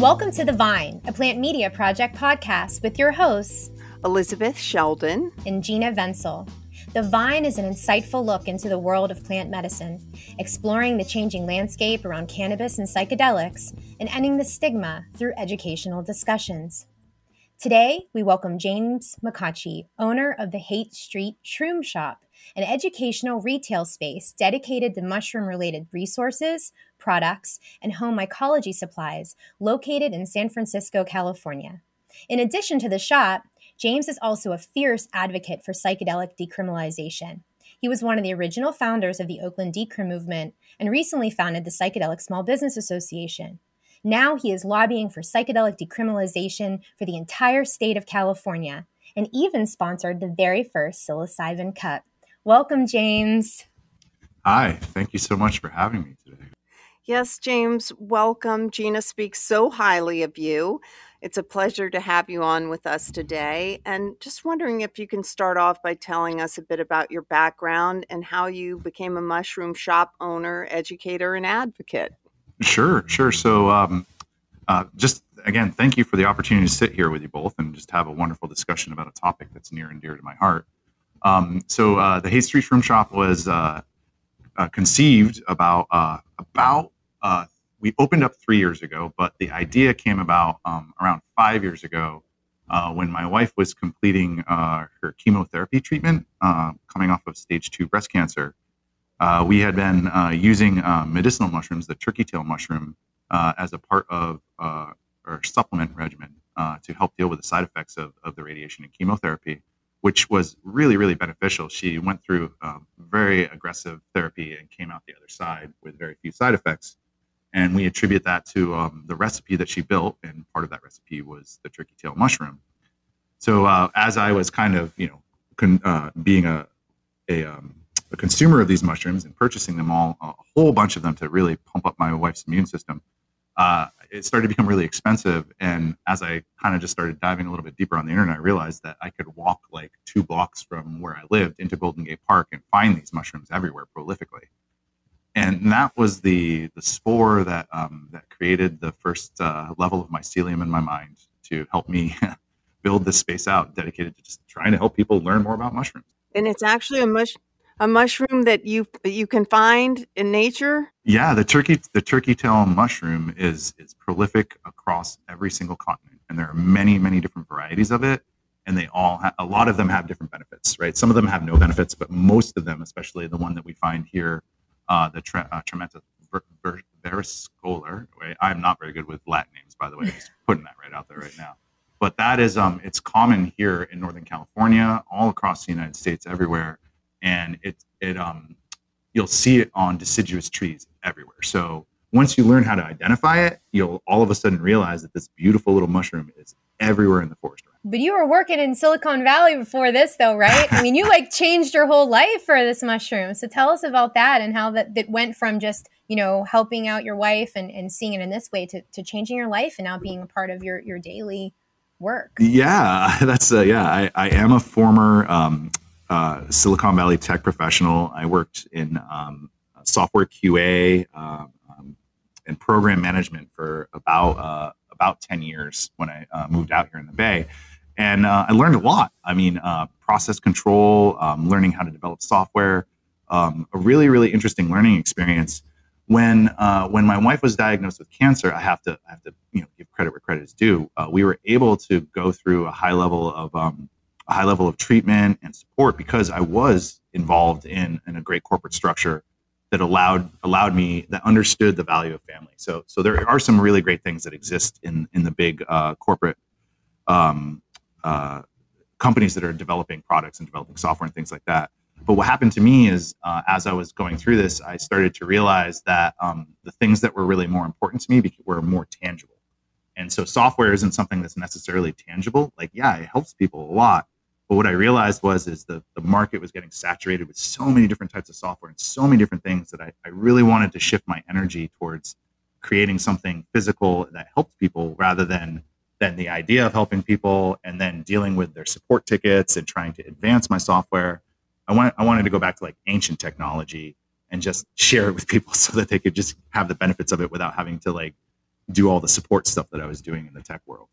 Welcome to The Vine, a plant media project podcast with your hosts, Elizabeth Sheldon and Gina Venzel. The Vine is an insightful look into the world of plant medicine, exploring the changing landscape around cannabis and psychedelics, and ending the stigma through educational discussions. Today, we welcome James McConchie, owner of the Haight Street Shroom Shop, an educational retail space dedicated to mushroom related resources, products, and home mycology supplies located in San Francisco, California. In addition to the shop, James is also a fierce advocate for psychedelic decriminalization. He was one of the original founders of the Oakland Decrim movement and recently founded the Psychedelic Small Business Association. Now he is lobbying for psychedelic decriminalization for the entire state of California and even sponsored the very first psilocybin cut. Welcome, James. Hi, thank you so much for having me today. Yes, James, welcome. Gina speaks so highly of you. It's a pleasure to have you on with us today. And just wondering if you can start off by telling us a bit about your background and how you became a mushroom shop owner, educator, and advocate. Sure, sure. So, um, uh, just again, thank you for the opportunity to sit here with you both and just have a wonderful discussion about a topic that's near and dear to my heart. Um, so uh, the Haight Street Shroom Shop was uh, uh, conceived about uh, about uh, we opened up three years ago, but the idea came about um, around five years ago uh, when my wife was completing her chemotherapy treatment, coming off of stage two breast cancer. we had been using medicinal mushrooms, the turkey tail mushroom, as a part of our supplement regimen to help deal with the side effects of, of the radiation and chemotherapy which was really, really beneficial. She went through um, very aggressive therapy and came out the other side with very few side effects. And we attribute that to um, the recipe that she built, and part of that recipe was the turkey tail mushroom. So uh, as I was kind of, you know, con- uh, being a a, um, a, consumer of these mushrooms and purchasing them all, a whole bunch of them to really pump up my wife's immune system, uh, it started to become really expensive. And as I kind of just started diving a little bit deeper on the internet, I realized that I could walk like two blocks from where I lived into Golden Gate Park and find these mushrooms everywhere prolifically. And that was the the spore that um, that created the first uh, level of mycelium in my mind to help me build this space out, dedicated to just trying to help people learn more about mushrooms. And it's actually a mush a mushroom that you you can find in nature? Yeah, the turkey the turkey tail mushroom is is prolific across every single continent, and there are many many different varieties of it, and they all ha- a lot of them have different benefits, right? Some of them have no benefits, but most of them, especially the one that we find here, uh, the tre- uh, Trementa. Right? I'm not very good with Latin names, by the way. Just putting that right out there right now. But that is um, it's common here in Northern California, all across the United States, everywhere and it it um you'll see it on deciduous trees everywhere. So once you learn how to identify it, you'll all of a sudden realize that this beautiful little mushroom is everywhere in the forest. But you were working in Silicon Valley before this, though, right? I mean, you like changed your whole life for this mushroom. So tell us about that and how that, that went from just, you know, helping out your wife and, and seeing it in this way to, to changing your life and now being a part of your, your daily work. Yeah, that's, uh, yeah, I, I am a former um, uh, Silicon Valley tech professional. I worked in um, software QA um, um, and program management for about uh, about ten years when I uh, moved out here in the Bay, and uh, I learned a lot. I mean, uh, process control, um, learning how to develop software, um, a really really interesting learning experience. When uh, when my wife was diagnosed with cancer, I have to I have to you know give credit where credit is due. we were able to go through a high level of um, a high level of treatment and support because I was involved in, in a great corporate structure that allowed allowed me that understood the value of family. So so there are some really great things that exist in in the big uh, corporate um, uh, companies that are developing products and developing software and things like that. But what happened to me is, uh, as I was going through this, I started to realize that um, the things that were really more important to me were more tangible. And so, software isn't something that's necessarily tangible. Like, yeah, it helps people a lot, but what I realized was is the, the market was getting saturated with so many different types of software and so many different things that I, I really wanted to shift my energy towards creating something physical that helped people rather than than the idea of helping people and then dealing with their support tickets and trying to advance my software. I want I wanted to go back to like ancient technology and just share it with people so that they could just have the benefits of it without having to like do all the support stuff that I was doing in the tech world.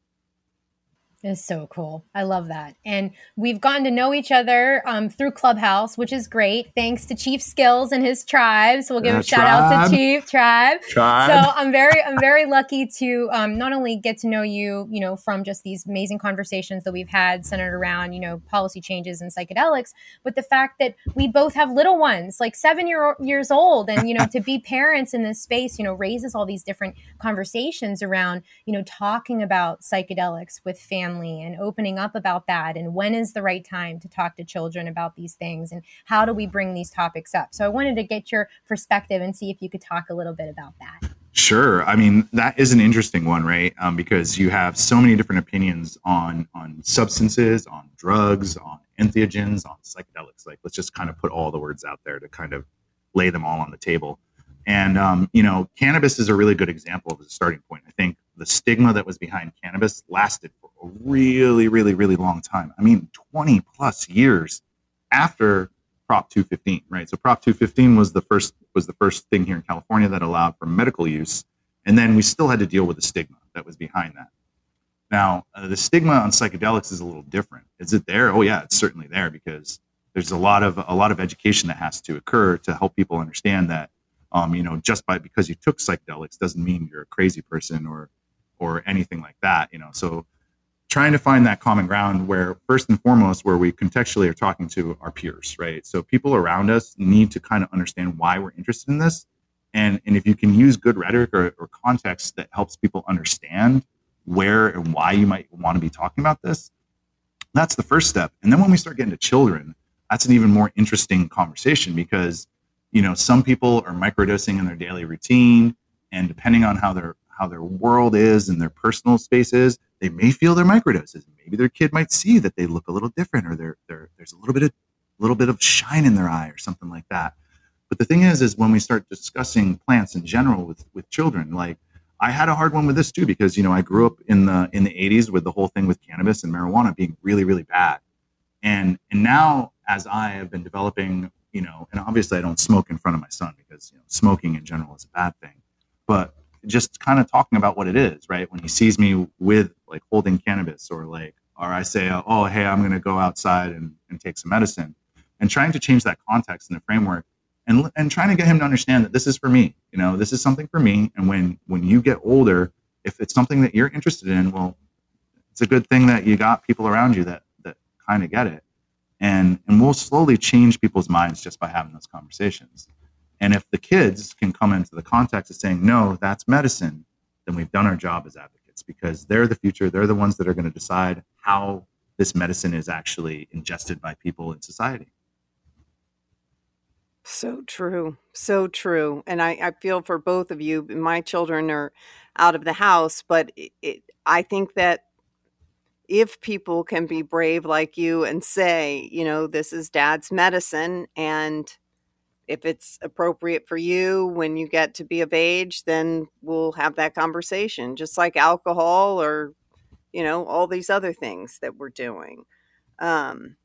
Is so cool. I love that. And we've gotten to know each other um, through Clubhouse, which is great. Thanks to Chief Skills and his tribe. So we'll give uh, a shout tribe. out to Chief Tribe. tribe. So I'm very, I'm very lucky to um, not only get to know you, you know, from just these amazing conversations that we've had centered around, you know, policy changes and psychedelics, but the fact that we both have little ones, like seven year years old, and you know, to be parents in this space, you know, raises all these different conversations around, you know, talking about psychedelics with families family and opening up about that and when is the right time to talk to children about these things and how do we bring these topics up so i wanted to get your perspective and see if you could talk a little bit about that Sure. I mean, that is an interesting one, right? Um, because you have so many different opinions on on substances, on drugs, on entheogens, on psychedelics. Like, let's just kind of put all the words out there to kind of lay them all on the table. And um, you know, cannabis is a really good example of a starting point. I think the stigma that was behind cannabis lasted for a really, really, really long time. I mean, 20 plus years after Prop 215, right? So Prop 215 was the first was the first thing here in California that allowed for medical use, and then we still had to deal with the stigma that was behind that. Now, uh, the stigma on psychedelics is a little different. Is it there? Oh yeah, it's certainly there because there's a lot of a lot of education that has to occur to help people understand that um, you know just by because you took psychedelics doesn't mean you're a crazy person or or anything like that you know so trying to find that common ground where first and foremost where we contextually are talking to our peers right? So people around us need to kind of understand why we're interested in this. And and if you can use good rhetoric or, or context that helps people understand where and why you might want to be talking about this that's the first step. And then when we start getting to children that's an even more interesting conversation because you know some people are microdosing in their daily routine and depending on how their how their world is and their personal space is, they may feel their microdoses. Maybe their kid might see that they look a little different or they're, they're, there's a little bit of little bit of shine in their eye or something like that. But the thing is, is when we start discussing plants in general with, with children, like I had a hard one with this too, because, you know, I grew up in the, in the eighties with the whole thing with cannabis and marijuana being really, really bad. And, and now as I have been developing, you know, and obviously I don't smoke in front of my son because, you know, smoking in general is a bad thing, but just kind of talking about what it is, right? When he sees me with like holding cannabis or like, or I say, oh, hey, I'm going to go outside and, and take some medicine and trying to change that context and the framework and, and trying to get him to understand that this is for me, you know, this is something for me. And when, when you get older, if it's something that you're interested in, well, it's a good thing that you got people around you that, that kind of get it. And, and we'll slowly change people's minds just by having those conversations. And if the kids can come into the context of saying, no, that's medicine, then we've done our job as advocates because they're the future. They're the ones that are going to decide how this medicine is actually ingested by people in society. So true. So true. And I, I feel for both of you. My children are out of the house, but it, it, I think that if people can be brave like you and say, you know, this is dad's medicine and if it's appropriate for you when you get to be of age, then we'll have that conversation, just like alcohol or, you know, all these other things that we're doing. Um,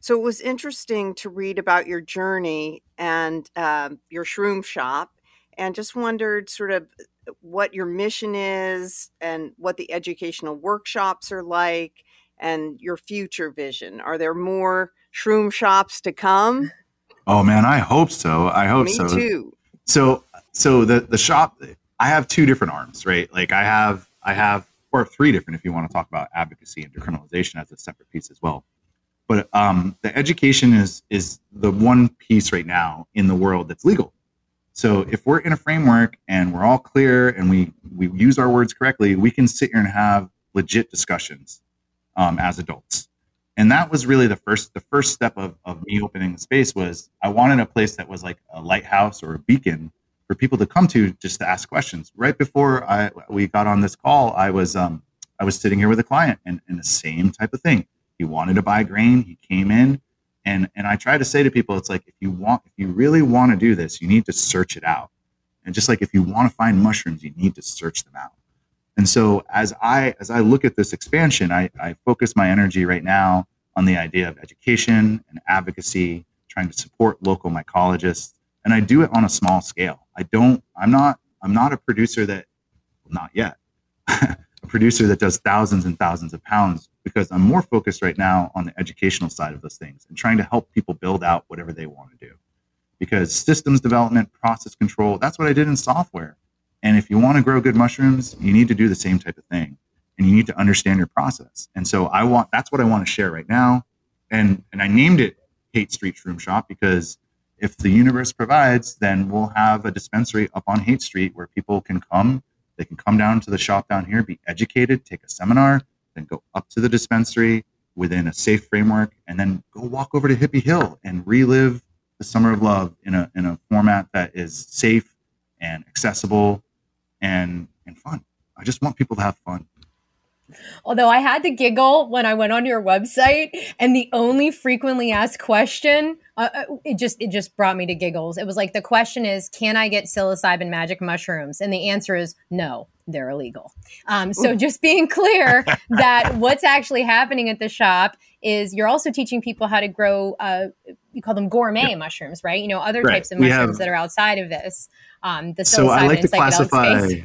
so it was interesting to read about your journey and uh, your shroom shop, and just wondered sort of what your mission is and what the educational workshops are like and your future vision. Are there more shroom shops to come? Oh man, I hope so. I hope Me so. too. So so the the shop I have two different arms, right? Like I have I have or three different if you want to talk about advocacy and decriminalization as a separate piece as well. But um, the education is is the one piece right now in the world that's legal. So if we're in a framework and we're all clear and we we use our words correctly, we can sit here and have legit discussions um, as adults and that was really the first the first step of, of me opening the space was i wanted a place that was like a lighthouse or a beacon for people to come to just to ask questions. Right before i we got on this call i was um i was sitting here with a client and, and the same type of thing. He wanted to buy grain. He came in and and i try to say to people it's like if you want if you really want to do this you need to search it out. And just like if you want to find mushrooms you need to search them out and so as I as I look at this expansion, I, I focus my energy right now on the idea of education and advocacy, trying to support local mycologists, and I do it on a small scale. I don't. I'm not. I'm not a producer that not yet. a producer that does thousands and thousands of pounds because I'm more focused right now on the educational side of those things and trying to help people build out whatever they want to do. Because systems development, process control, that's what I did in software. And if you want to grow good mushrooms, you need to do the same type of thing and you need to understand your process. And so I want that's what I want to share right now. And and I named it Haight Street Shroom Shop because if the universe provides, then we'll have a dispensary up on Haight Street where people can come. They can come down to the shop down here, be educated, take a seminar, then go up to the dispensary within a safe framework, and then go walk over to Hippie Hill and relive the summer of love in a in a format that is safe and accessible and and fun. I just want people to have fun. Although I had to giggle when I went on your website, and the only frequently asked question, uh, uh, it just it just brought me to giggles. It was like the question is, can I get psilocybin magic mushrooms? And the answer is no, they're illegal. Um, so just being clear that what's actually happening at the shop is you're also teaching people how to grow. Uh, you call them gourmet yeah. mushrooms, right? You know, other right. types of mushrooms have, that are outside of this. Um, the so I like to classify. Space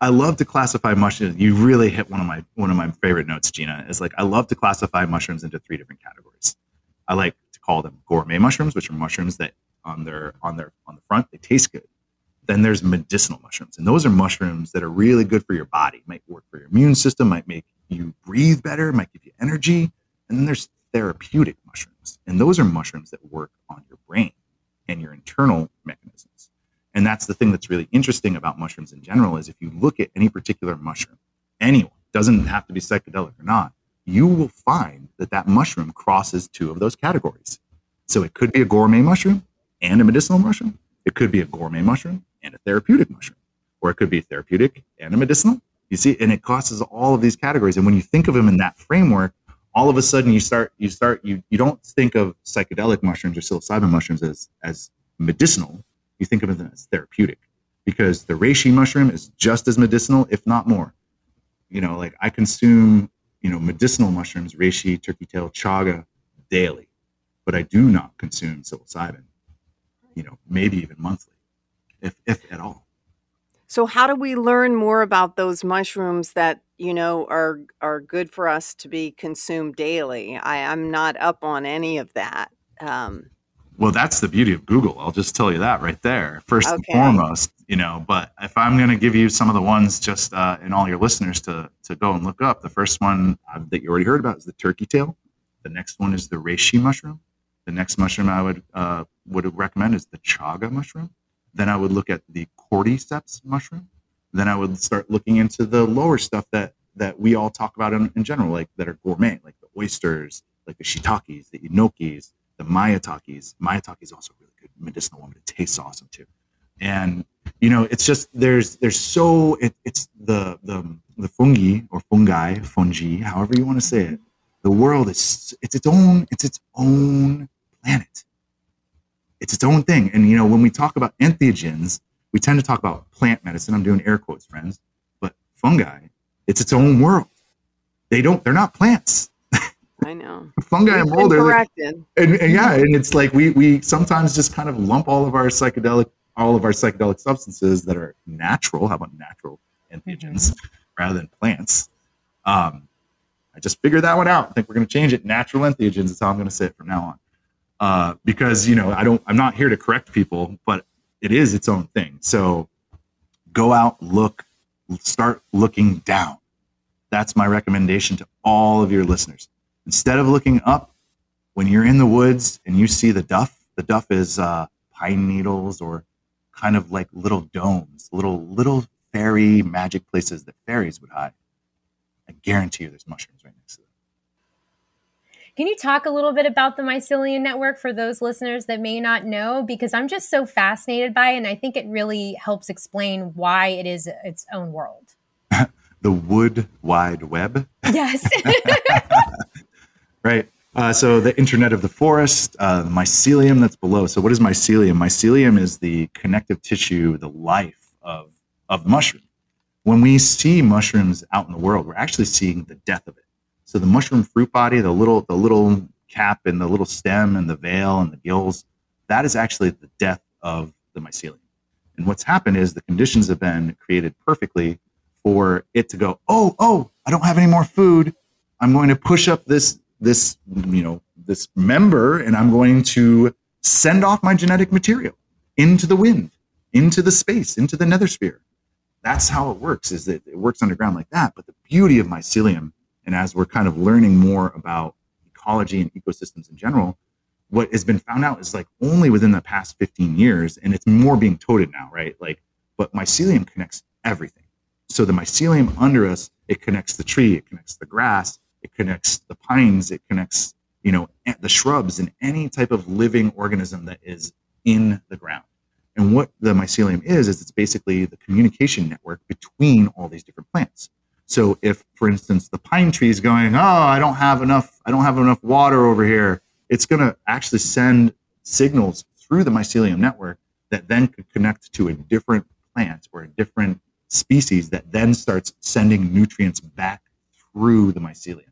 I love to classify mushrooms. You really hit one of my one of my favorite notes, Gina. Is like I love to classify mushrooms into three different categories. I like to call them gourmet mushrooms, which are mushrooms that on their on their on the front they taste good. Then there's medicinal mushrooms, and those are mushrooms that are really good for your body. Might work for your immune system, might make you breathe better, might give you energy. And then there's therapeutic mushrooms, and those are mushrooms that work on your brain and your internal mechanisms. And that's the thing that's really interesting about mushrooms in general is if you look at any particular mushroom, anyone doesn't have to be psychedelic or not, you will find that that mushroom crosses two of those categories. So it could be a gourmet mushroom and a medicinal mushroom. It could be a gourmet mushroom and a therapeutic mushroom, or it could be therapeutic and a medicinal. You see, and it crosses all of these categories. And when you think of them in that framework, all of a sudden you start you start you you don't think of psychedelic mushrooms or psilocybin mushrooms as as medicinal you think of them as therapeutic because the reishi mushroom is just as medicinal, if not more. You know, like I consume, you know, medicinal mushrooms, reishi, turkey tail, chaga daily, but I do not consume psilocybin, you know, maybe even monthly, if, if at all. So how do we learn more about those mushrooms that you know are are good for us to be consumed daily? I, I'm not up on any of that. Um, well, that's the beauty of Google. I'll just tell you that right there, first okay. and foremost. You know, but if I'm going to give you some of the ones, just uh, and all your listeners to to go and look up, the first one uh, that you already heard about is the turkey tail. The next one is the reishi mushroom. The next mushroom I would uh, would recommend is the chaga mushroom. Then I would look at the cordyceps mushroom. Then I would start looking into the lower stuff that that we all talk about in, in general, like that are gourmet, like the oysters, like the shiitakes, the enokis, the maitakes. Maitake is also really good medicinal one, but it tastes awesome too. And you know, it's just there's there's so it, it's the the the fungi or fungi fungi, however you want to say it. The world is it's its own it's its own planet. It's its own thing. And you know, when we talk about entheogens, we tend to talk about plant medicine. I'm doing air quotes, friends, but fungi, it's its own world. They don't. They're not plants. I know. Fungi and mold are like, and, and yeah, and it's like we we sometimes just kind of lump all of our psychedelic all of our psychedelic substances that are natural. How about natural entheogens mm-hmm. rather than plants? Um, I just figured that one out. I think we're going to change it. Natural entheogens is how I'm going to say it from now on. Uh, because you know, I don't. I'm not here to correct people, but it is its own thing. So go out, look, start looking down. That's my recommendation to all of your listeners. Instead of looking up, when you're in the woods and you see the duff, the duff is uh, pine needles or kind of like little domes, little little fairy magic places that fairies would hide. I guarantee you, there's mushrooms right next to them. Can you talk a little bit about the Mycelium Network for those listeners that may not know? Because I'm just so fascinated by it, and I think it really helps explain why it is its own world. the Wood Wide Web. Yes. right? Uh, so the Internet of the Forest, uh, the mycelium that's below. So what is mycelium? Mycelium is the connective tissue, the life of of the mushroom. When we see mushrooms out in the world, we're actually seeing the death of it. So the mushroom fruit body, the little the little cap and the little stem and the veil and the gills, that is actually the death of the mycelium. And what's happened is the conditions have been created perfectly for it to go, oh, oh, I don't have any more food. I'm going to push up this this you know this member and I'm going to send off my genetic material into the wind, into the space, into the nether sphere. That's how it works, is that it works underground like that. But the beauty of mycelium, and as we're kind of learning more about ecology and ecosystems in general, what has been found out is like only within the past 15 years, and it's more being toted now, right? Like, but mycelium connects everything. So the mycelium under us, it connects the tree, it connects the grass, it connects the pines, it connects, you know, the shrubs and any type of living organism that is in the ground. And what the mycelium is, is it's basically the communication network between all these different plants. So if, for instance, the pine tree is going, oh, I don't have enough, I don't have enough water over here, it's going to actually send signals through the mycelium network that then could connect to a different plant or a different species that then starts sending nutrients back through the mycelium.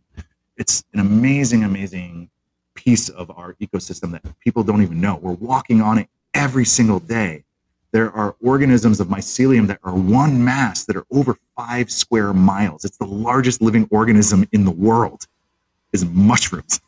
It's an amazing, amazing piece of our ecosystem that people don't even know. We're walking on it every single day. There are organisms of mycelium that are one mass that are over five square miles. It's the largest living organism in the world is mushrooms.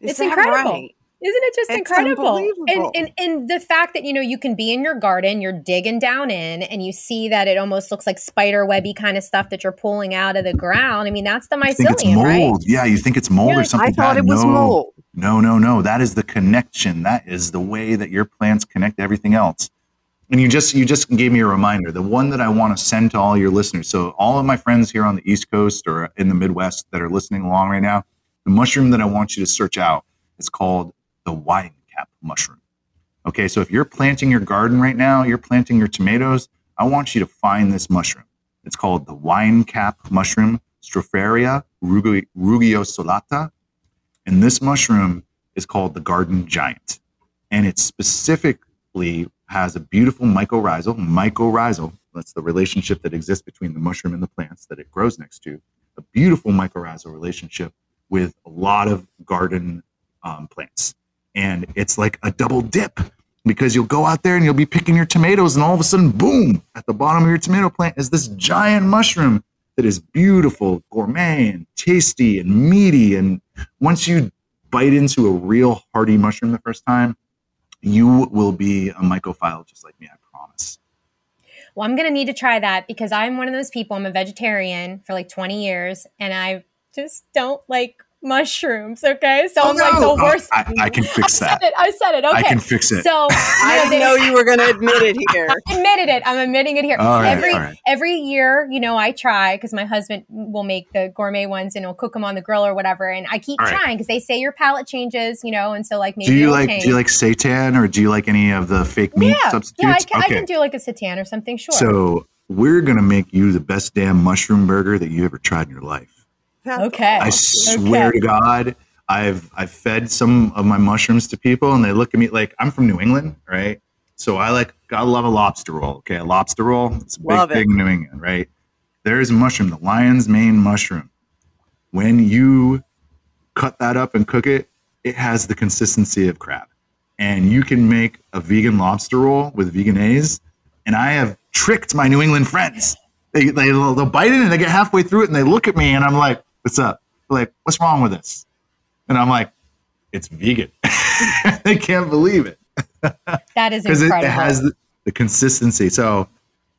it's incredible. Right? Isn't it just it's incredible? And, and and the fact that you know you can be in your garden, you're digging down in, and you see that it almost looks like spider webby kind of stuff that you're pulling out of the ground. I mean, that's the mycelium, right? Yeah, you think it's mold or something. I thought bad. it was no, mold. No, no, no. That is the connection. That is the way that your plants connect to everything else. And you just you just gave me a reminder. The one that I want to send to all your listeners. So all of my friends here on the East Coast or in the Midwest that are listening along right now, the mushroom that I want you to search out is called the wine cap mushroom. Okay, so if you're planting your garden right now, you're planting your tomatoes, I want you to find this mushroom. It's called the wine cap mushroom, Stropharia rugiosellata. And this mushroom is called the garden giant. And it specifically has a beautiful mycorrhizal, mycorrhizal, that's the relationship that exists between the mushroom and the plants that it grows next to, a beautiful mycorrhizal relationship with a lot of garden um, plants and it's like a double dip because you'll go out there and you'll be picking your tomatoes and all of a sudden boom at the bottom of your tomato plant is this giant mushroom that is beautiful gourmet and tasty and meaty. And once you bite into a real hearty mushroom the first time you will be a mycophile just like me i promise. Well i'm going to need to try that because i'm one of those people i'm a vegetarian for like 20 years and i just don't like mushrooms. Okay, so oh, I'm no. like the oh, worst. I, I, can fix I that. It, I said it. Okay, I can fix it. So I didn't know you were going to admit it here. I admitted it. I'm admitting it here. every every year, you know, I try because my husband will make the gourmet ones and he'll cook them on the grill or whatever, and I keep trying because they say your palate changes, you know, and so like maybe do you like change. do you like seitan or do you like any of the fake meat yeah, substitutes? Yeah, I can, okay. I can do like a seitan or something. Sure. So we're gonna make you the best damn mushroom burger that you ever tried in your life. Okay. I swear okay. to God, I've I've fed some of my mushrooms to people, and they look at me like I'm from New England, right? So I like gotta love a lobster roll. Okay, a lobster roll. It's a big love thing in New England, right? There is a mushroom, the lion's mane mushroom. When you cut that up and cook it, it has the consistency of crab, and you can make a vegan lobster roll with veganese. And I have tricked my New England friends. They, they they'll bite it and they get halfway through it and they look at me and I'm like, "What's up?" They're like, "What's wrong with this?" And I'm like, it's vegan. they can't believe it. that is incredible. It, it has the, the, consistency. So,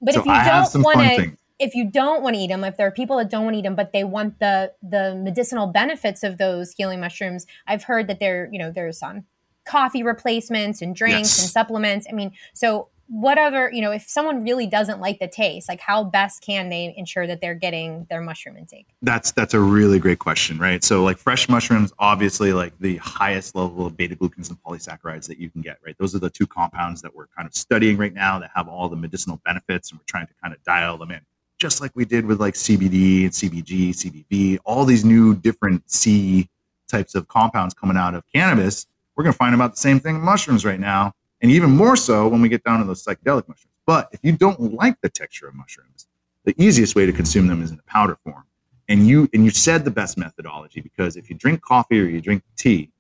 but so if you I don't want to, if you don't want to eat them, if there are people that don't want to eat them, but they want the the medicinal benefits of those healing mushrooms, I've heard that there, you know, there's some coffee replacements and drinks yes. and supplements. I mean, so what other you know if someone really doesn't like the taste like how best can they ensure that they're getting their mushroom intake? That's that's a really great question right? So like fresh mushrooms obviously like the highest level of beta glucans and polysaccharides that you can get right? Those are the two compounds that we're kind of studying right now that have all the medicinal benefits and we're trying to kind of dial them in. Just like we did with like cbd and cbg cbv all these new different c types of compounds coming out of cannabis we're going to find about the same thing in mushrooms right now and even more so when we get down to those psychedelic mushrooms. But if you don't like the texture of mushrooms, the easiest way to consume them is in a powder form. And you and you said the best methodology because if you drink coffee or you drink tea,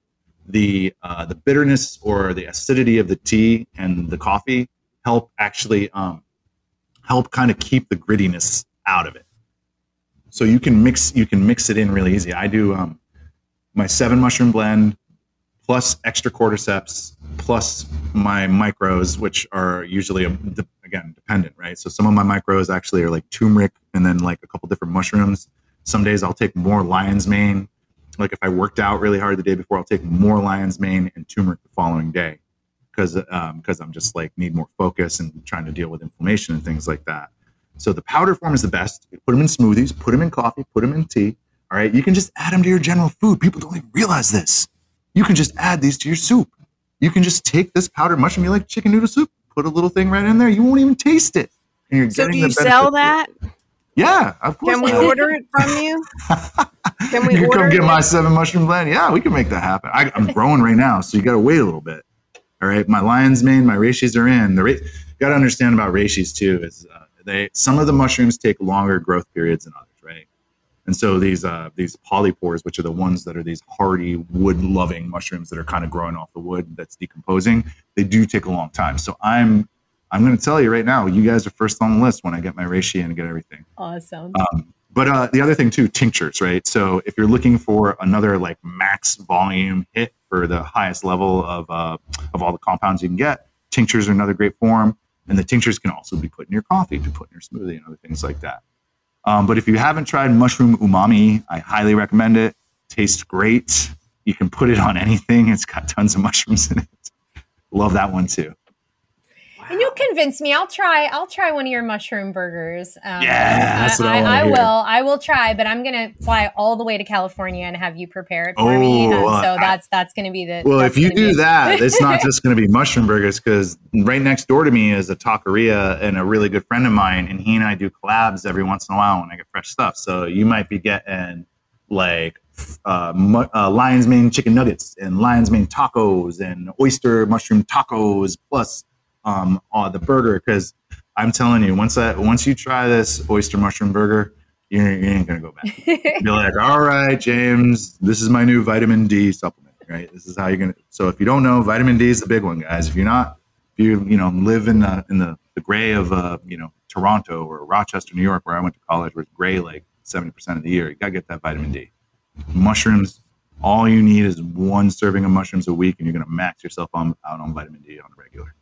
the uh, the bitterness or the acidity of the tea and the coffee help actually um, help kind of keep the grittiness out of it. So you can mix you can mix it in really easy. I do um, my seven mushroom blend plus extra cordyceps plus my micros, which are usually again dependent, right? So some of my micros actually are like turmeric and then like a couple different mushrooms. Some days I'll take more lion's mane. Like if I worked out really hard the day before, I'll take more lion's mane and turmeric the following day because because um, I'm just like need more focus and trying to deal with inflammation and things like that. So the powder form is the best. You put them in smoothies, put them in coffee, put them in tea. All right, you can just add them to your general food. People don't even realize this. You can just add these to your soup. You can just take this powdered mushroom. You like chicken noodle soup? Put a little thing right in there. You won't even taste it. And you're so do you sell that? Yeah, of course. Can we order it from you? Can we? You can come get it? my seven mushroom blend. Yeah, we can make that happen. I, am growing right now, so you got to wait a little bit. All right, my lion's mane, my reishis are in. The you got to understand about reishis too is uh, they some of the mushrooms take longer growth periods than others? And so these uh, these polypores, which are the ones that are these hardy wood-loving mushrooms that are kind of growing off the wood that's decomposing, they do take a long time. So I'm I'm going to tell you right now, you guys are first on the list when I get my reishi and get everything. Awesome. Um, but uh, the other thing too, tinctures, right? So if you're looking for another like max volume hit for the highest level of uh, of all the compounds you can get, tinctures are another great form. And the tinctures can also be put in your coffee, to put in your smoothie, and other things like that. Um, but if you haven't tried mushroom umami, I highly recommend it. Tastes great. You can put it on anything. It's got tons of mushrooms in it. Love that one too. And you'll convince me. I'll try. I'll try one of your mushroom burgers. Um, yeah, I, I, I will. I will try, but I'm gonna fly all the way to California and have you prepare it for oh, me. Um, so that's that's gonna be the. Well, if you do that, it's not just gonna be mushroom burgers because right next door to me is a taqueria and a really good friend of mine, and he and I do collabs every once in a while when I get fresh stuff. So you might be getting like uh, mu- uh, lion's mane chicken nuggets and lion's mane tacos and oyster mushroom tacos plus um, on the burger because I'm telling you, once that once you try this oyster mushroom burger, you, ain't gonna go back. You're like, all right, James, this is my new vitamin D supplement. Right, this is how you're gonna. So if you don't know, vitamin D is the big one, guys. If you're not, if you you know live in the in the, the gray of uh, you know Toronto or Rochester, New York, where I went to college, where it's gray like 70% of the year, you gotta get that vitamin D. Mushrooms, all you need is one serving of mushrooms a week, and you're gonna max yourself on, out on vitamin D on the regular.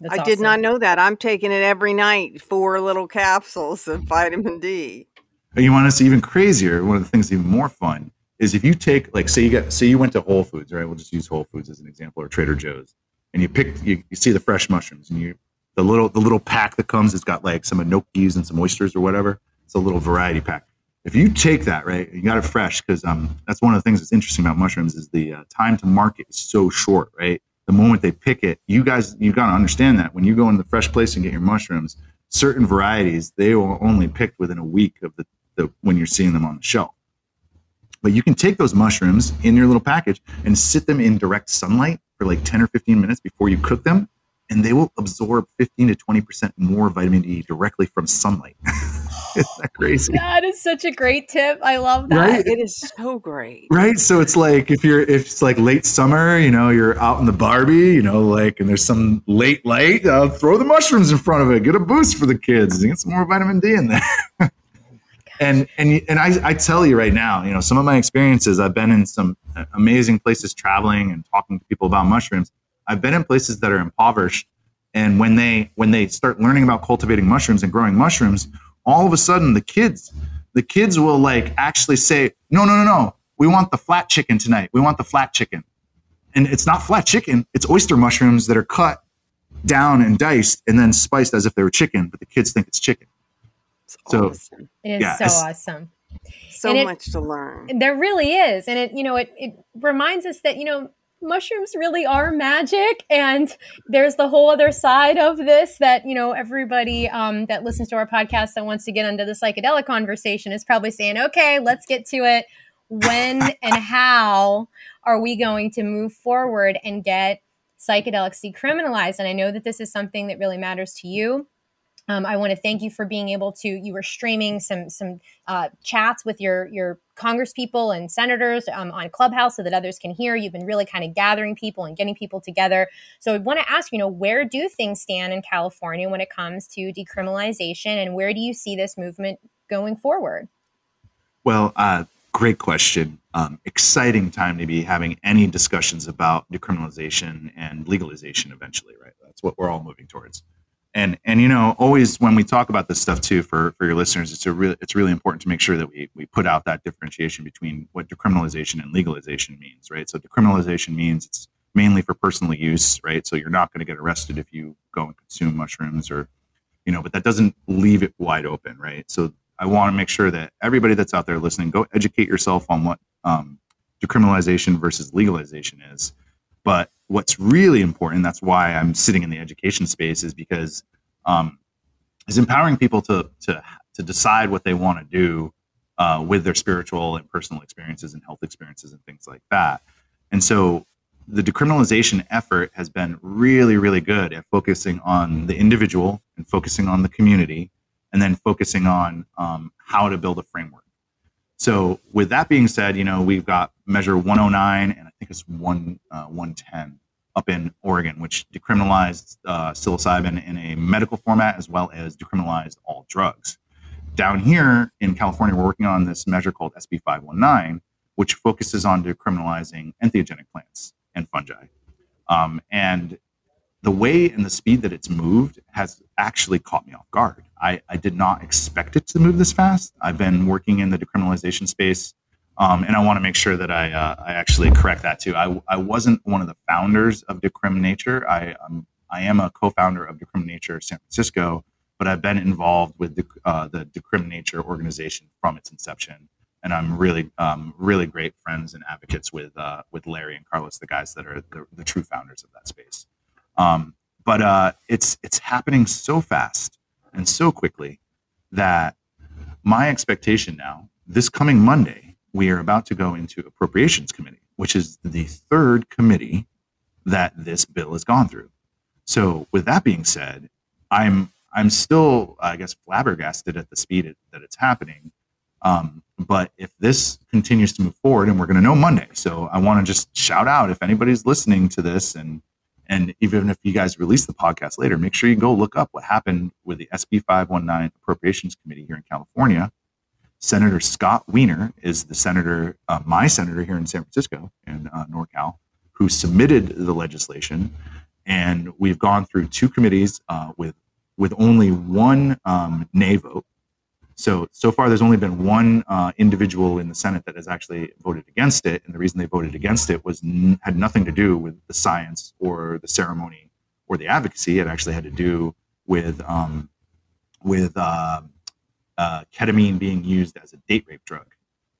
That's I awesome. did not know that. I'm taking it every night, four little capsules of vitamin D. And you want to see even crazier? One of the things even more fun is if you take, like, say you get, say you went to Whole Foods, right? We'll just use Whole Foods as an example, or Trader Joe's, and you pick, you, you see the fresh mushrooms, and you the little the little pack that comes, it's got like some enokis and some oysters or whatever. It's a little variety pack. If you take that, right, you got it fresh because um, that's one of the things that's interesting about mushrooms is the uh, time to market is so short, right? The moment they pick it, you guys, you got to understand that when you go into the fresh place and get your mushrooms, certain varieties, they will only picked within a week of the, the when you're seeing them on the shelf. But you can take those mushrooms in your little package and sit them in direct sunlight for like 10 or 15 minutes before you cook them, and they will absorb 15 to 20% more vitamin D directly from sunlight. Isn't that crazy? That is such a great tip. I love that. Right? It is so great. Right. So it's like if you're if it's like late summer, you know, you're out in the Barbie, you know, like and there's some late light, uh, throw the mushrooms in front of it, get a boost for the kids, and get some more vitamin D in there. and and and I, I tell you right now, you know, some of my experiences, I've been in some amazing places traveling and talking to people about mushrooms. I've been in places that are impoverished, and when they when they start learning about cultivating mushrooms and growing mushrooms, all of a sudden the kids the kids will like actually say no no no no. We want the flat chicken tonight. We want the flat chicken. And it's not flat chicken. It's oyster mushrooms that are cut down and diced and then spiced as if they were chicken but the kids think it's chicken. It's so awesome. it is yeah, so awesome. So and much it, to learn. There really is. And it you know it, it reminds us that you know mushrooms really are magic and there's the whole other side of this that you know everybody um, that listens to our podcast that wants to get into the psychedelic conversation is probably saying okay let's get to it. When and how are we going to move forward and get psychedelics decriminalized? And i know that this is something that really matters to you Um, I want to thank you for being able to. You were streaming some some uh, chats with your your Congress people and senators um, on Clubhouse so that others can hear. You've been really kind of gathering people and getting people together. So I want to ask, you know, where do things stand in California when it comes to decriminalization, and where do you see this movement going forward? Well, uh, great question. Um, exciting time to be having any discussions about decriminalization and legalization eventually, right? That's what we're all moving towards and and you know always when we talk about this stuff too for for your listeners it's a really it's really important to make sure that we we put out that differentiation between what decriminalization and legalization means right? So decriminalization means it's mainly for personal use right? So you're not going to get arrested if you go and consume mushrooms or you know but that doesn't leave it wide open right? So i want to make sure that everybody that's out there listening go educate yourself on what um, decriminalization versus legalization is. But what's really important, that's why I'm sitting in the education space, is because um, is empowering people to to to decide what they want to do uh, with their spiritual and personal experiences and health experiences and things like that. And so the decriminalization effort has been really, really good at focusing on the individual and focusing on the community, and then focusing on um, how to build a framework. So, with that being said, you know we've got Measure 109 and I think it's one uh, 110 up in Oregon, which decriminalized uh, psilocybin in a medical format as well as decriminalized all drugs. Down here in California, we're working on this measure called SB 519, which focuses on decriminalizing entheogenic plants and fungi. Um, and the way and the speed that it's moved has actually caught me off guard. I, I did not expect it to move this fast. I've been working in the decriminalization space um, and I want to make sure that I, uh, I actually correct that too. I, I wasn't one of the founders of Decrim Nature. I, um, I am a co-founder of Decrim Nature San Francisco, but I've been involved with the, uh, the Decrim Nature organization from its inception. And I'm really, um, really great friends and advocates with, uh, with Larry and Carlos, the guys that are the, the true founders of that space. Um, but uh, it's, it's happening so fast and so quickly that my expectation now, this coming Monday, we are about to go into appropriations committee, which is the third committee that this bill has gone through. So, with that being said, I'm I'm still, I guess, flabbergasted at the speed it, that it's happening. Um, but if this continues to move forward, and we're going to know Monday, so I want to just shout out if anybody's listening to this, and and even if you guys release the podcast later, make sure you go look up what happened with the SB 519 Appropriations Committee here in California Senator Scott Wiener is the senator, uh, my senator here in San Francisco in uh, NorCal, who submitted the legislation, and we've gone through two committees uh, with with only one um, nay vote. So so far, there's only been one uh, individual in the Senate that has actually voted against it, and the reason they voted against it was n- had nothing to do with the science or the ceremony or the advocacy. It actually had to do with um, with uh, ketamine being used as a date rape drug,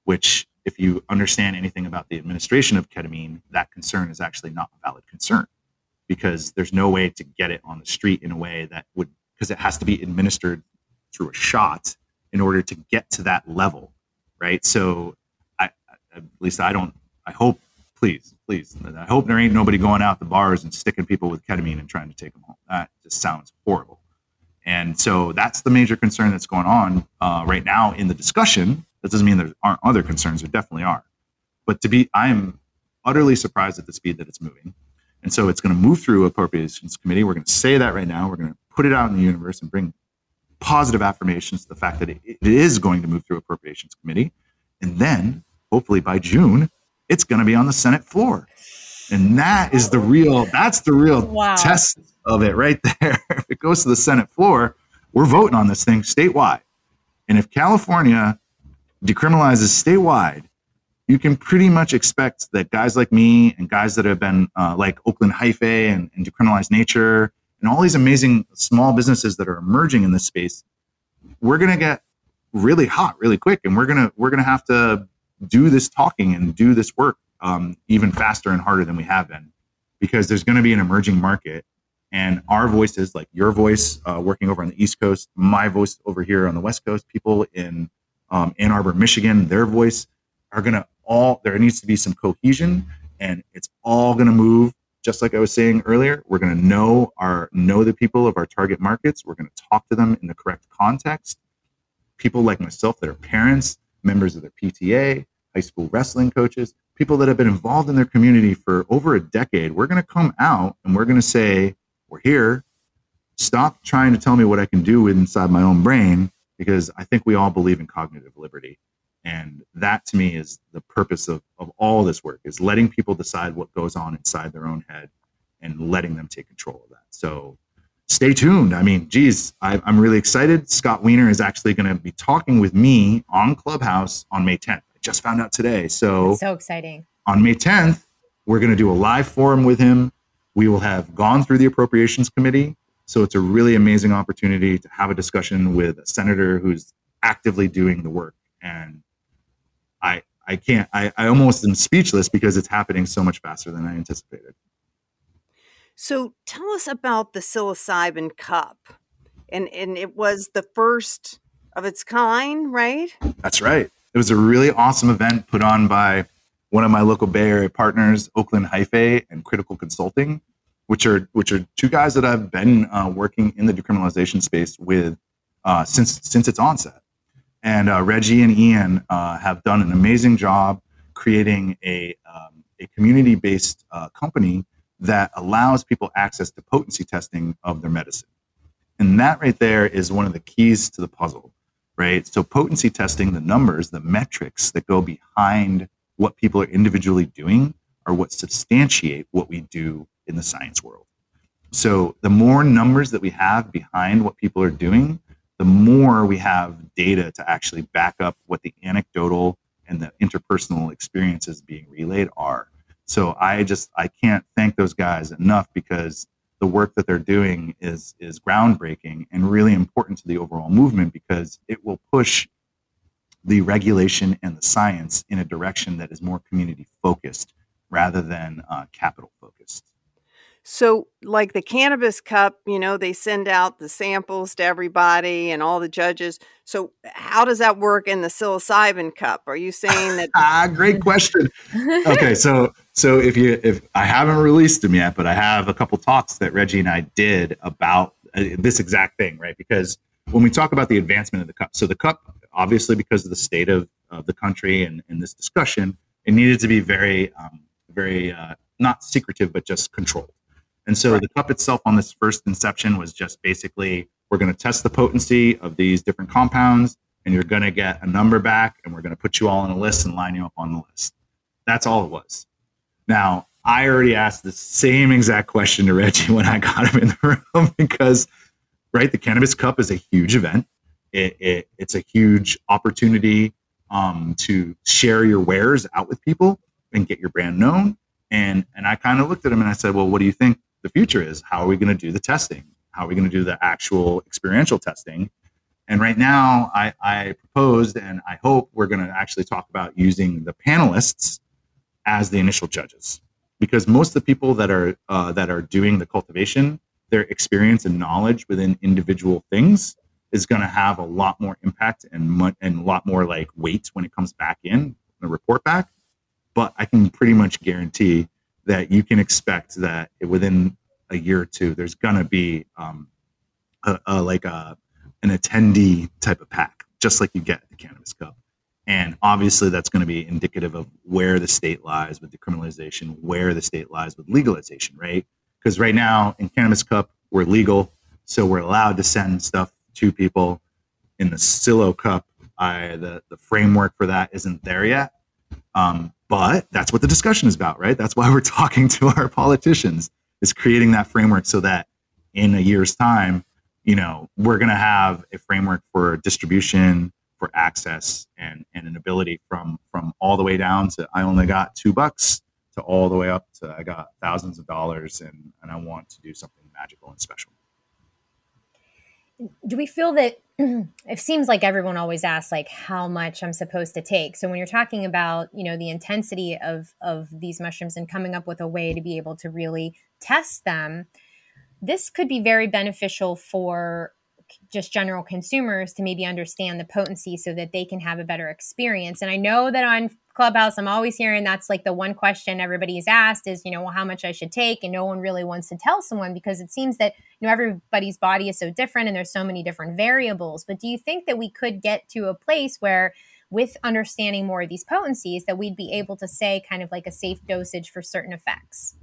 which, if you understand anything about the administration of ketamine, that concern is actually not a valid concern because there's no way to get it on the street in a way that would, because it has to be administered through a shot in order to get to that level, right? So, I, at least I don't, I hope, please, please, I hope there ain't nobody going out the bars and sticking people with ketamine and trying to take them home. That just sounds horrible. And so that's the major concern that's going on uh, right now in the discussion. That doesn't mean there aren't other concerns. There definitely are. But to be, I am utterly surprised at the speed that it's moving. And so it's going to move through appropriations committee. We're going to say that right now. We're going to put it out in the universe and bring positive affirmations to the fact that it, it is going to move through appropriations committee. And then hopefully by June, it's going to be on the Senate floor. And that is the real, that's the real wow. test of it right there. if it goes to the Senate floor, we're voting on this thing statewide. And if California decriminalizes statewide, you can pretty much expect that guys like me and guys that have been uh, like Oakland Hyphae and, and Decriminalized Nature and all these amazing small businesses that are emerging in this space, we're going to get really hot really quick and we're going to we're going to have to do this talking and do this work um, even faster and harder than we have been because there's going to be an emerging market and our voices like your voice uh, working over on the east coast my voice over here on the west coast people in um, ann arbor michigan their voice are going to all there needs to be some cohesion and it's all going to move just like I was saying earlier, we're going to know our know the people of our target markets. We're going to talk to them in the correct context. People like myself that are parents, members of their PTA, high school wrestling coaches, people that have been involved in their community for over a decade. We're going to come out and we're going to say, "We're here. Stop trying to tell me what I can do inside my own brain because I think we all believe in cognitive liberty." And that to me is the purpose of, of all this work is letting people decide what goes on inside their own head and letting them take control of that. So stay tuned. I mean, geez, I, am really excited. Scott Wiener is actually going to be talking with me on Clubhouse on May 10th. I just found out today. So, That's so exciting. On May 10th, we're going to do a live forum with him. We will have gone through the appropriations committee. So it's a really amazing opportunity to have a discussion with a senator who's actively doing the work. And I I can't I, I almost am speechless because it's happening so much faster than I anticipated. So tell us about the psilocybin cup. And and it was the first of its kind, right? That's right. It was a really awesome event put on by one of my local Bay Area partners, Oakland Hyphae and Critical Consulting, which are which are two guys that I've been uh, working in the decriminalization space with uh, since since its onset. And uh, Reggie and Ian uh, have done an amazing job creating a, um, a community based uh, company that allows people access to potency testing of their medicine. And that right there is one of the keys to the puzzle, right? So, potency testing, the numbers, the metrics that go behind what people are individually doing are what substantiate what we do in the science world. So, the more numbers that we have behind what people are doing, the more we have data to actually back up what the anecdotal and the interpersonal experiences being relayed are. So I just I can't thank those guys enough because the work that they're doing is is groundbreaking and really important to the overall movement because it will push the regulation and the science in a direction that is more community focused rather than uh, capital focused. So, like the cannabis cup, you know, they send out the samples to everybody and all the judges. So, how does that work in the psilocybin cup? Are you saying that? ah, great question. okay, so so if you if I haven't released them yet, but I have a couple talks that Reggie and I did about uh, this exact thing, right? Because when we talk about the advancement of the cup, so the cup, obviously, because of the state of, of the country and in this discussion, it needed to be very, um, very uh, not secretive, but just controlled and so right. the cup itself on this first inception was just basically we're going to test the potency of these different compounds and you're going to get a number back and we're going to put you all on a list and line you up on the list. That's all it was. Now, I already asked the same exact question to Reggie when I got him in the room because, right, the Cannabis Cup is a huge event. It, it, it's a huge opportunity um, to share your wares out with people and get your brand known. And and I kind of looked at him and I said, well, what do you think the future is how are we going to do the testing? How are we going to do the actual experiential testing? And right now, I, I proposed and I hope we're going to actually talk about using the panelists as the initial judges, because most of the people that are uh, that are doing the cultivation, their experience and knowledge within individual things is going to have a lot more impact and and a lot more like weight when it comes back in the report back. But I can pretty much guarantee that you can expect that within a year or two, there's gonna be um, a, a, like a an attendee type of pack, just like you get the Cannabis Cup. And obviously, that's going to be indicative of where the state lies with decriminalization, where the state lies with legalization, right? Because right now in Cannabis Cup, we're legal, so we're allowed to send stuff to people. In the Silo Cup, I, the the framework for that isn't there yet. Um, but that's what the discussion is about, right? That's why we're talking to our politicians, is creating that framework so that in a year's time, you know, we're going to have a framework for distribution, for access, and and an ability from from all the way down to I only got two bucks to all the way up to I got thousands of dollars, and and I want to do something magical and special. Do we feel that it seems like everyone always asks like how much i'm supposed to take? So when you're talking about you know the intensity of of these mushrooms and coming up with a way to be able to really test them this could be very beneficial for just general consumers to maybe understand the potency so that they can have a better experience. And i know that on Clubhouse, I'm always hearing that's like the one question everybody's asked is, you know, well, how much I should take. And no one really wants to tell someone because it seems that, you know, everybody's body is so different and there's so many different variables. But do you think that we could get to a place where, with understanding more of these potencies, that we'd be able to say kind of like a safe dosage for certain effects?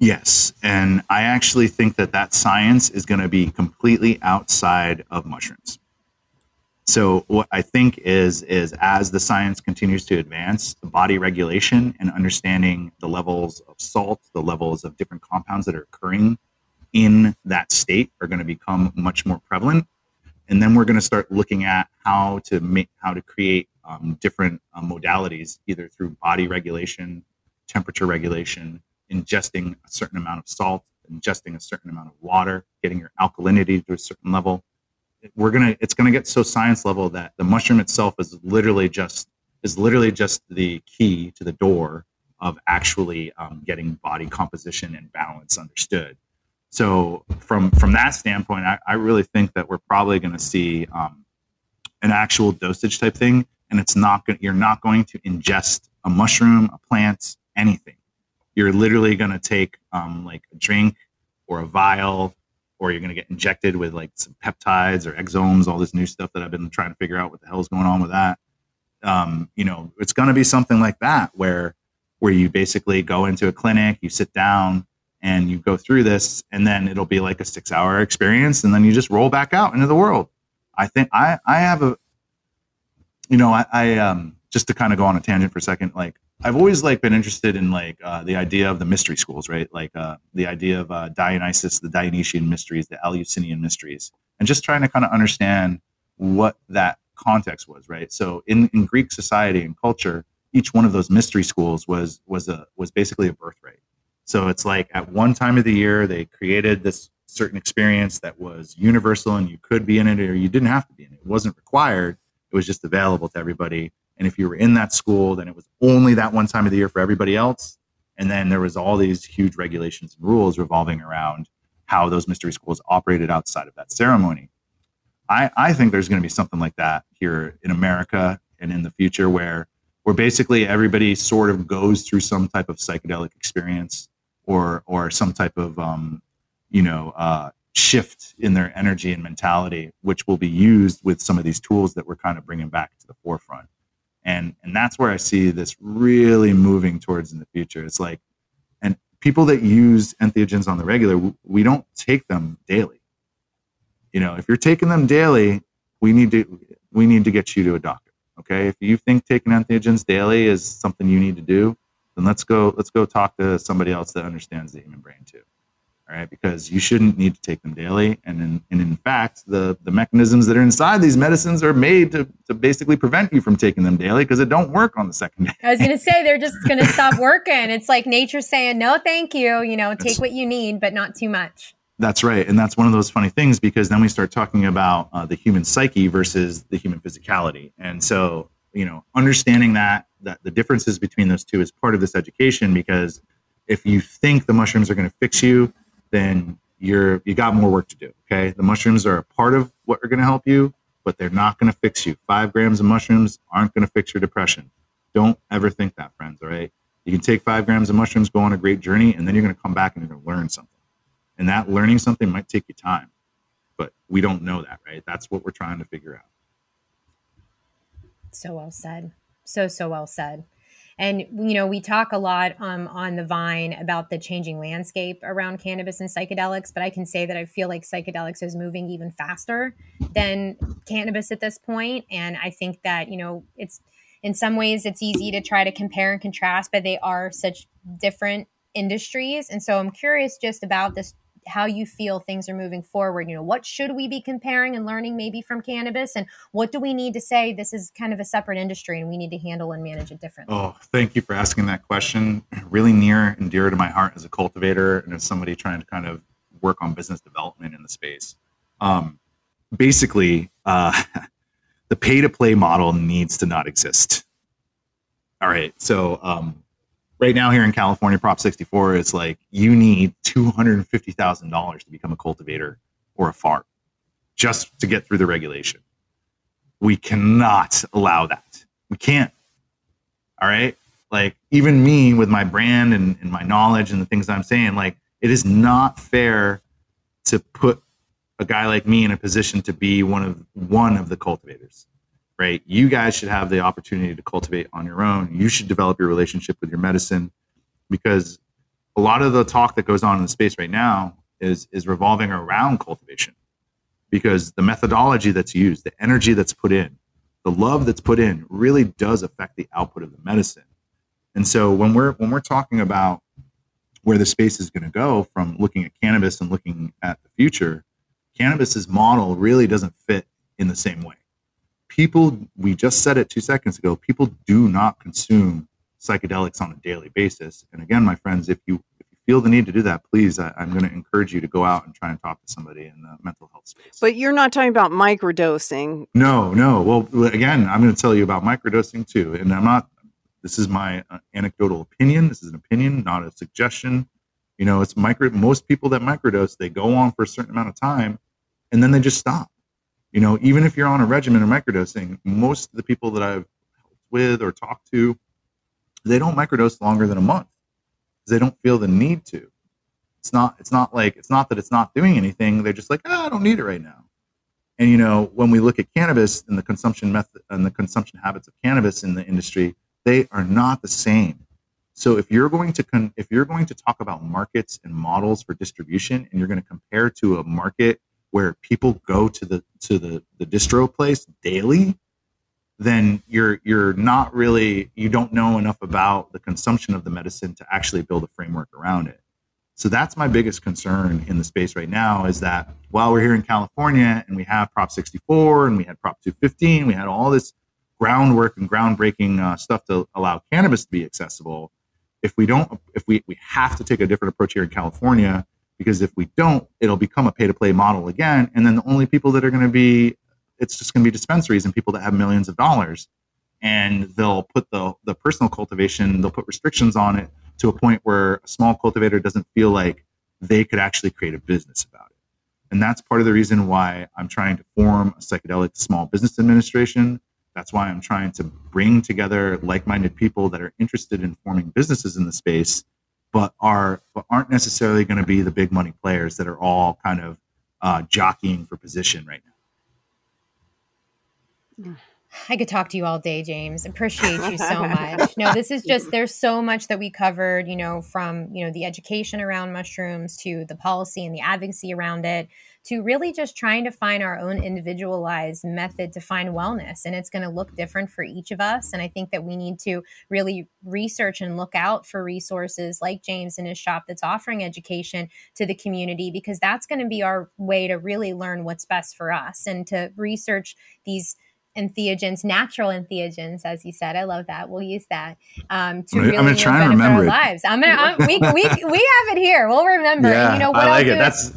Yes. And I actually think that that science is going to be completely outside of mushrooms. So what I think is is as the science continues to advance, the body regulation and understanding the levels of salt, the levels of different compounds that are occurring in that state are going to become much more prevalent. And then we're going to start looking at how to make how to create um, different uh, modalities, either through body regulation, temperature regulation, ingesting a certain amount of salt, ingesting a certain amount of water, getting your alkalinity to a certain level we're gonna it's gonna get so science level that the mushroom itself is literally just is literally just the key to the door of actually um, getting body composition and balance understood. So from from that standpoint, I, I really think that we're probably going to see um, an actual dosage type thing, and it's not going you're not going to ingest a mushroom, a plant, anything. You're literally going to take um, like a drink or a vial or you're going to get injected with like some peptides or exosomes, all this new stuff that I've been trying to figure out what the hell is going on with that. Um, you know, it's going to be something like that where where you basically go into a clinic, you sit down and you go through this, and then it'll be like a six hour experience, and then you just roll back out into the world. I think I I have a, you know, I, I um just to kind of go on a tangent for a second, like I've always like been interested in like uh, the idea of the mystery schools, right? Like uh, the idea of uh, Dionysus, the Dionysian mysteries, the Eleusinian mysteries, and just trying to kind of understand what that context was, right? So in, in Greek society and culture, each one of those mystery schools was was a was basically a birthright. So it's like at one time of the year they created this certain experience that was universal and you could be in it or you didn't have to be in it. It wasn't required. It was just available to everybody and if you were in that school, then it was only that one time of the year for everybody else. And then there was all these huge regulations and rules revolving around how those mystery schools operated outside of that ceremony. I, I think there's going to be something like that here in America and in the future where where basically everybody sort of goes through some type of psychedelic experience or or some type of um, you know uh, shift in their energy and mentality, which will be used with some of these tools that we're kind of bringing back to the forefront and and that's where i see this really moving towards in the future. It's like and people that use entheogens on the regular we don't take them daily. You know if you're taking them daily we need to we need to get you to a doctor okay? If you think taking entheogens daily is something you need to do then let's go let's go talk to somebody else that understands the human brain too all right? Because you shouldn't need to take them daily. And in, and in fact the, the mechanisms that are inside these medicines are made to, to basically prevent you from taking them daily because it don't work on the second day. I was going to say they're just going to stop working. It's like nature saying no thank you you know take that's, what you need but not too much. That's right. And that's one of those funny things because then we start talking about uh, the human psyche versus the human physicality. And so you know understanding that that the differences between those two is part of this education because if you think the mushrooms are going to fix you then you're you got more work to do. Okay, the mushrooms are a part of what are going to help you, but they're not going to fix you. Five grams of mushrooms aren't going to fix your depression. Don't ever think that, friends. All right, you can take five grams of mushrooms, go on a great journey, and then you're going to come back and you're going to learn something. And that learning something might take you time, but we don't know that, right? That's what we're trying to figure out. So well said. So so well said. And you know, we talk a lot um, on the Vine about the changing landscape around cannabis and psychedelics, but I can say that I feel like psychedelics is moving even faster than cannabis at this point. And I think that you know, it's in some ways it's easy to try to compare and contrast, but they are such different industries. And so I'm curious just about this how you feel things are moving forward. You know, what should we be comparing and learning maybe from cannabis? And what do we need to say this is kind of a separate industry and we need to handle and manage it differently? Oh, thank you for asking that question. Really near and dear to my heart as a cultivator and as somebody trying to kind of work on business development in the space. Um, basically, uh, the pay to play model needs to not exist. All right. So, um, right now here in California, Prop 64 is like you need $250,000 to become a cultivator or a farm just to get through the regulation. We cannot allow that. We can't. All right. Like even me with my brand and, and my knowledge and the things I'm saying, like it is not fair to put a guy like me in a position to be one of one of the cultivators right? You guys should have the opportunity to cultivate on your own. You should develop your relationship with your medicine because a lot of the talk that goes on in the space right now is is revolving around cultivation because the methodology that's used the energy that's put in the love that's put in really does affect the output of the medicine. And so when we're when we're talking about where the space is going to go from looking at cannabis and looking at the future cannabis's model really doesn't fit in the same way. People, we just said it two seconds ago, people do not consume psychedelics on a daily basis. And again, my friends, if you if you feel the need to do that, please, I, am going to encourage you to go out and try and talk to somebody in the mental health space. But you're not talking about microdosing. No, no. Well, again, I'm going to tell you about microdosing too. And I'm not. This is my uh, anecdotal opinion. This is an opinion, not a suggestion. You know, it's micro. Most people that microdose, they go on for a certain amount of time and then they just stop. You know, even if you're on a regimen or microdosing, most of the people that I've helped with or talked to, they don't microdose longer than a month they don't feel the need to. It's not. It's not like it's not that it's not doing anything. They're just like, oh, I don't need it right now. And you know, when we look at cannabis and the consumption method and the consumption habits of cannabis in the industry, they are not the same. So if you're going to con- if you're going to talk about markets and models for distribution, and you're going to compare to a market where people go to the to the the distro place daily then you're you're not really you don't know enough about the consumption of the medicine to actually build a framework around it. So that's my biggest concern in the space right now is that while we're here in california and we have prop 64 and we had prop 215 we had all this groundwork and groundbreaking uh, stuff to allow cannabis to be accessible if we don't if we, we have to take a different approach here in california because if we don't, it'll become a pay to play model again. And then the only people that are going to be, it's just going to be dispensaries and people that have millions of dollars. And they'll put the, the personal cultivation, they'll put restrictions on it to a point where a small cultivator doesn't feel like they could actually create a business about it. And that's part of the reason why I'm trying to form a psychedelic small business administration. That's why I'm trying to bring together like minded people that are interested in forming businesses in the space but are but aren't necessarily going to be the big money players that are all kind of uh, jockeying for position right now. I could talk to you all day, James. Appreciate you so much. no, this is just there's so much that we covered, you know, from, you know, the education around mushrooms to the policy and the advocacy around it to really just trying to find our own individualized method to find wellness. And it's going to look different for each of us. And I think that we need to really research and look out for resources like James and his shop that's offering education to the community, because that's going to be our way to really learn what's best for us and to research these entheogens, natural entheogens, as you said. I love that. We'll use that um, to really I'm gonna try and remember our lives. I'm gonna I'm, we, we we have it here. We'll remember. Yeah, and, you know what I like I'll it. That's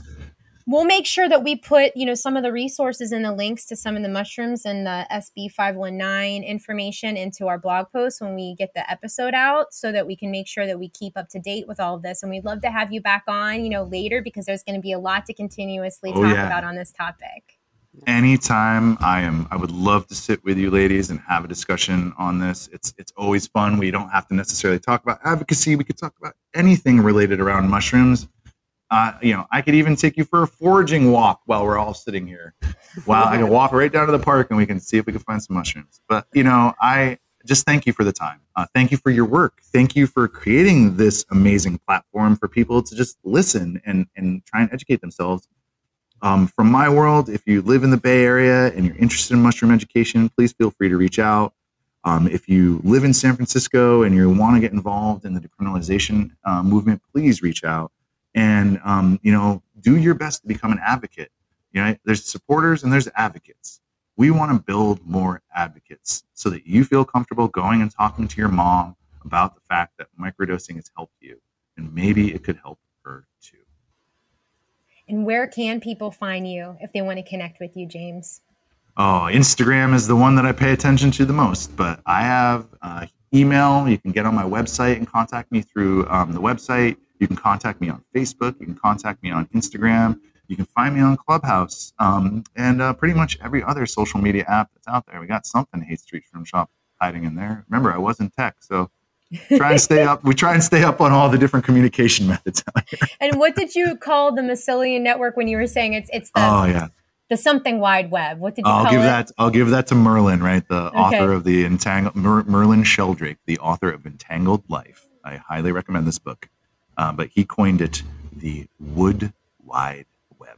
we'll make sure that we put you know some of the resources and the links to some of the mushrooms and the sb 519 information into our blog post when we get the episode out so that we can make sure that we keep up to date with all of this. And we'd love to have you back on you know later because there's going to be a lot to continuously oh, talk yeah. about on this topic. Anytime i am i would love to sit with you ladies and have a discussion on this. It's it's always fun. We don't have to necessarily talk about advocacy. We could talk about anything related around mushrooms uh, you know, I could even take you for a foraging walk while we're all sitting here. While I can walk right down to the park and we can see if we can find some mushrooms. But you know, I just thank you for the time. Uh, thank you for your work. Thank you for creating this amazing platform for people to just listen and and try and educate themselves. Um, from my world, if you live in the Bay Area and you're interested in mushroom education, please feel free to reach out. Um, if you live in San Francisco and you want to get involved in the decriminalization uh, movement, please reach out and um, you know do your best to become an advocate you know there's supporters and there's advocates. We want to build more advocates so that you feel comfortable going and talking to your mom about the fact that microdosing has helped you and maybe it could help her too. And where can people find you if they want to connect with you james? Oh instagram is the one that i pay attention to the most but i have uh, email. You can get on my website and contact me through um, the website you can contact me on Facebook. You can contact me on Instagram. You can find me on Clubhouse um, and uh, pretty much every other social media app that's out there. We got something Haight Street Shroom Shop hiding in there. Remember, I was in tech, so try and stay up. We try and stay up on all the different communication methods. And what did you call the mycelium network when you were saying it's it's the Oh yeah, the something wide web? What did you I'll give it? that. I'll give that to Merlin, right? The Okay. author of the entangled Mer, Merlin Sheldrake, the author of Entangled Life. I highly recommend this book. Um, but he coined it the Wood Wide Web.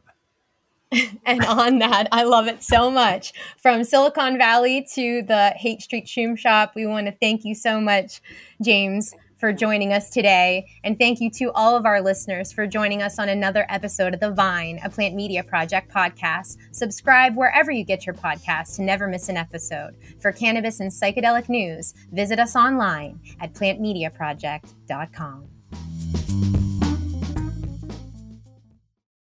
And on that, I love it so much. From Silicon Valley to the Haight Street Shoom Shop, we want to thank you so much, James, for joining us today. And thank you to all of our listeners for joining us on another episode of The Vine, a Plant Media Project podcast. Subscribe wherever you get your podcasts to never miss an episode. For cannabis and psychedelic news, visit us online at plantmediaproject.com.